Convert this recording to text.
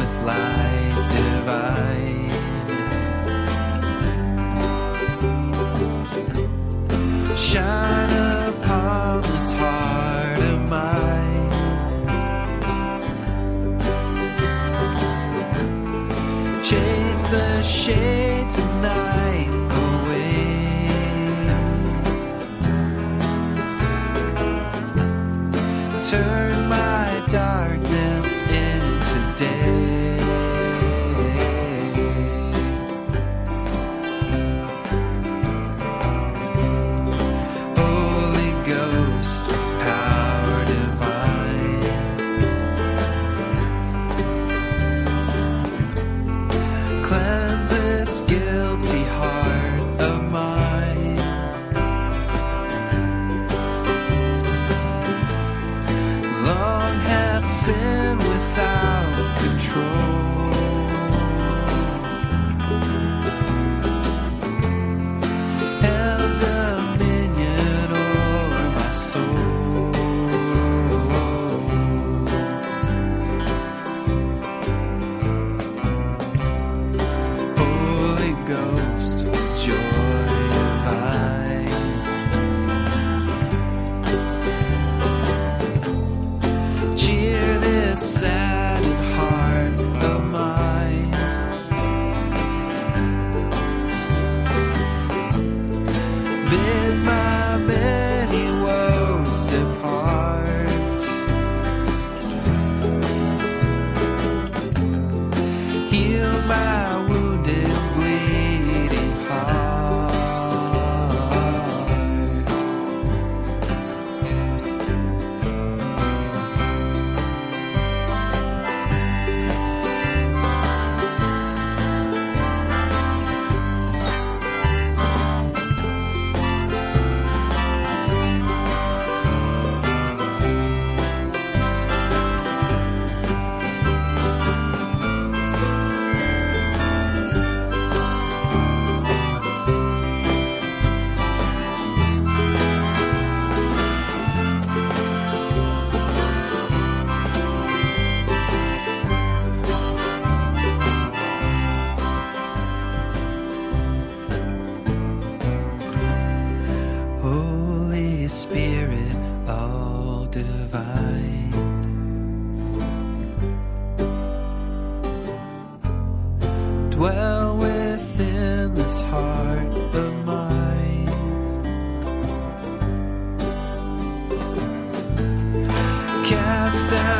with light divine. Shine upon this heart of mine. Chase the shade tonight away. Turn sin without bed, my bed. dwell within this heart of mine. Cast out.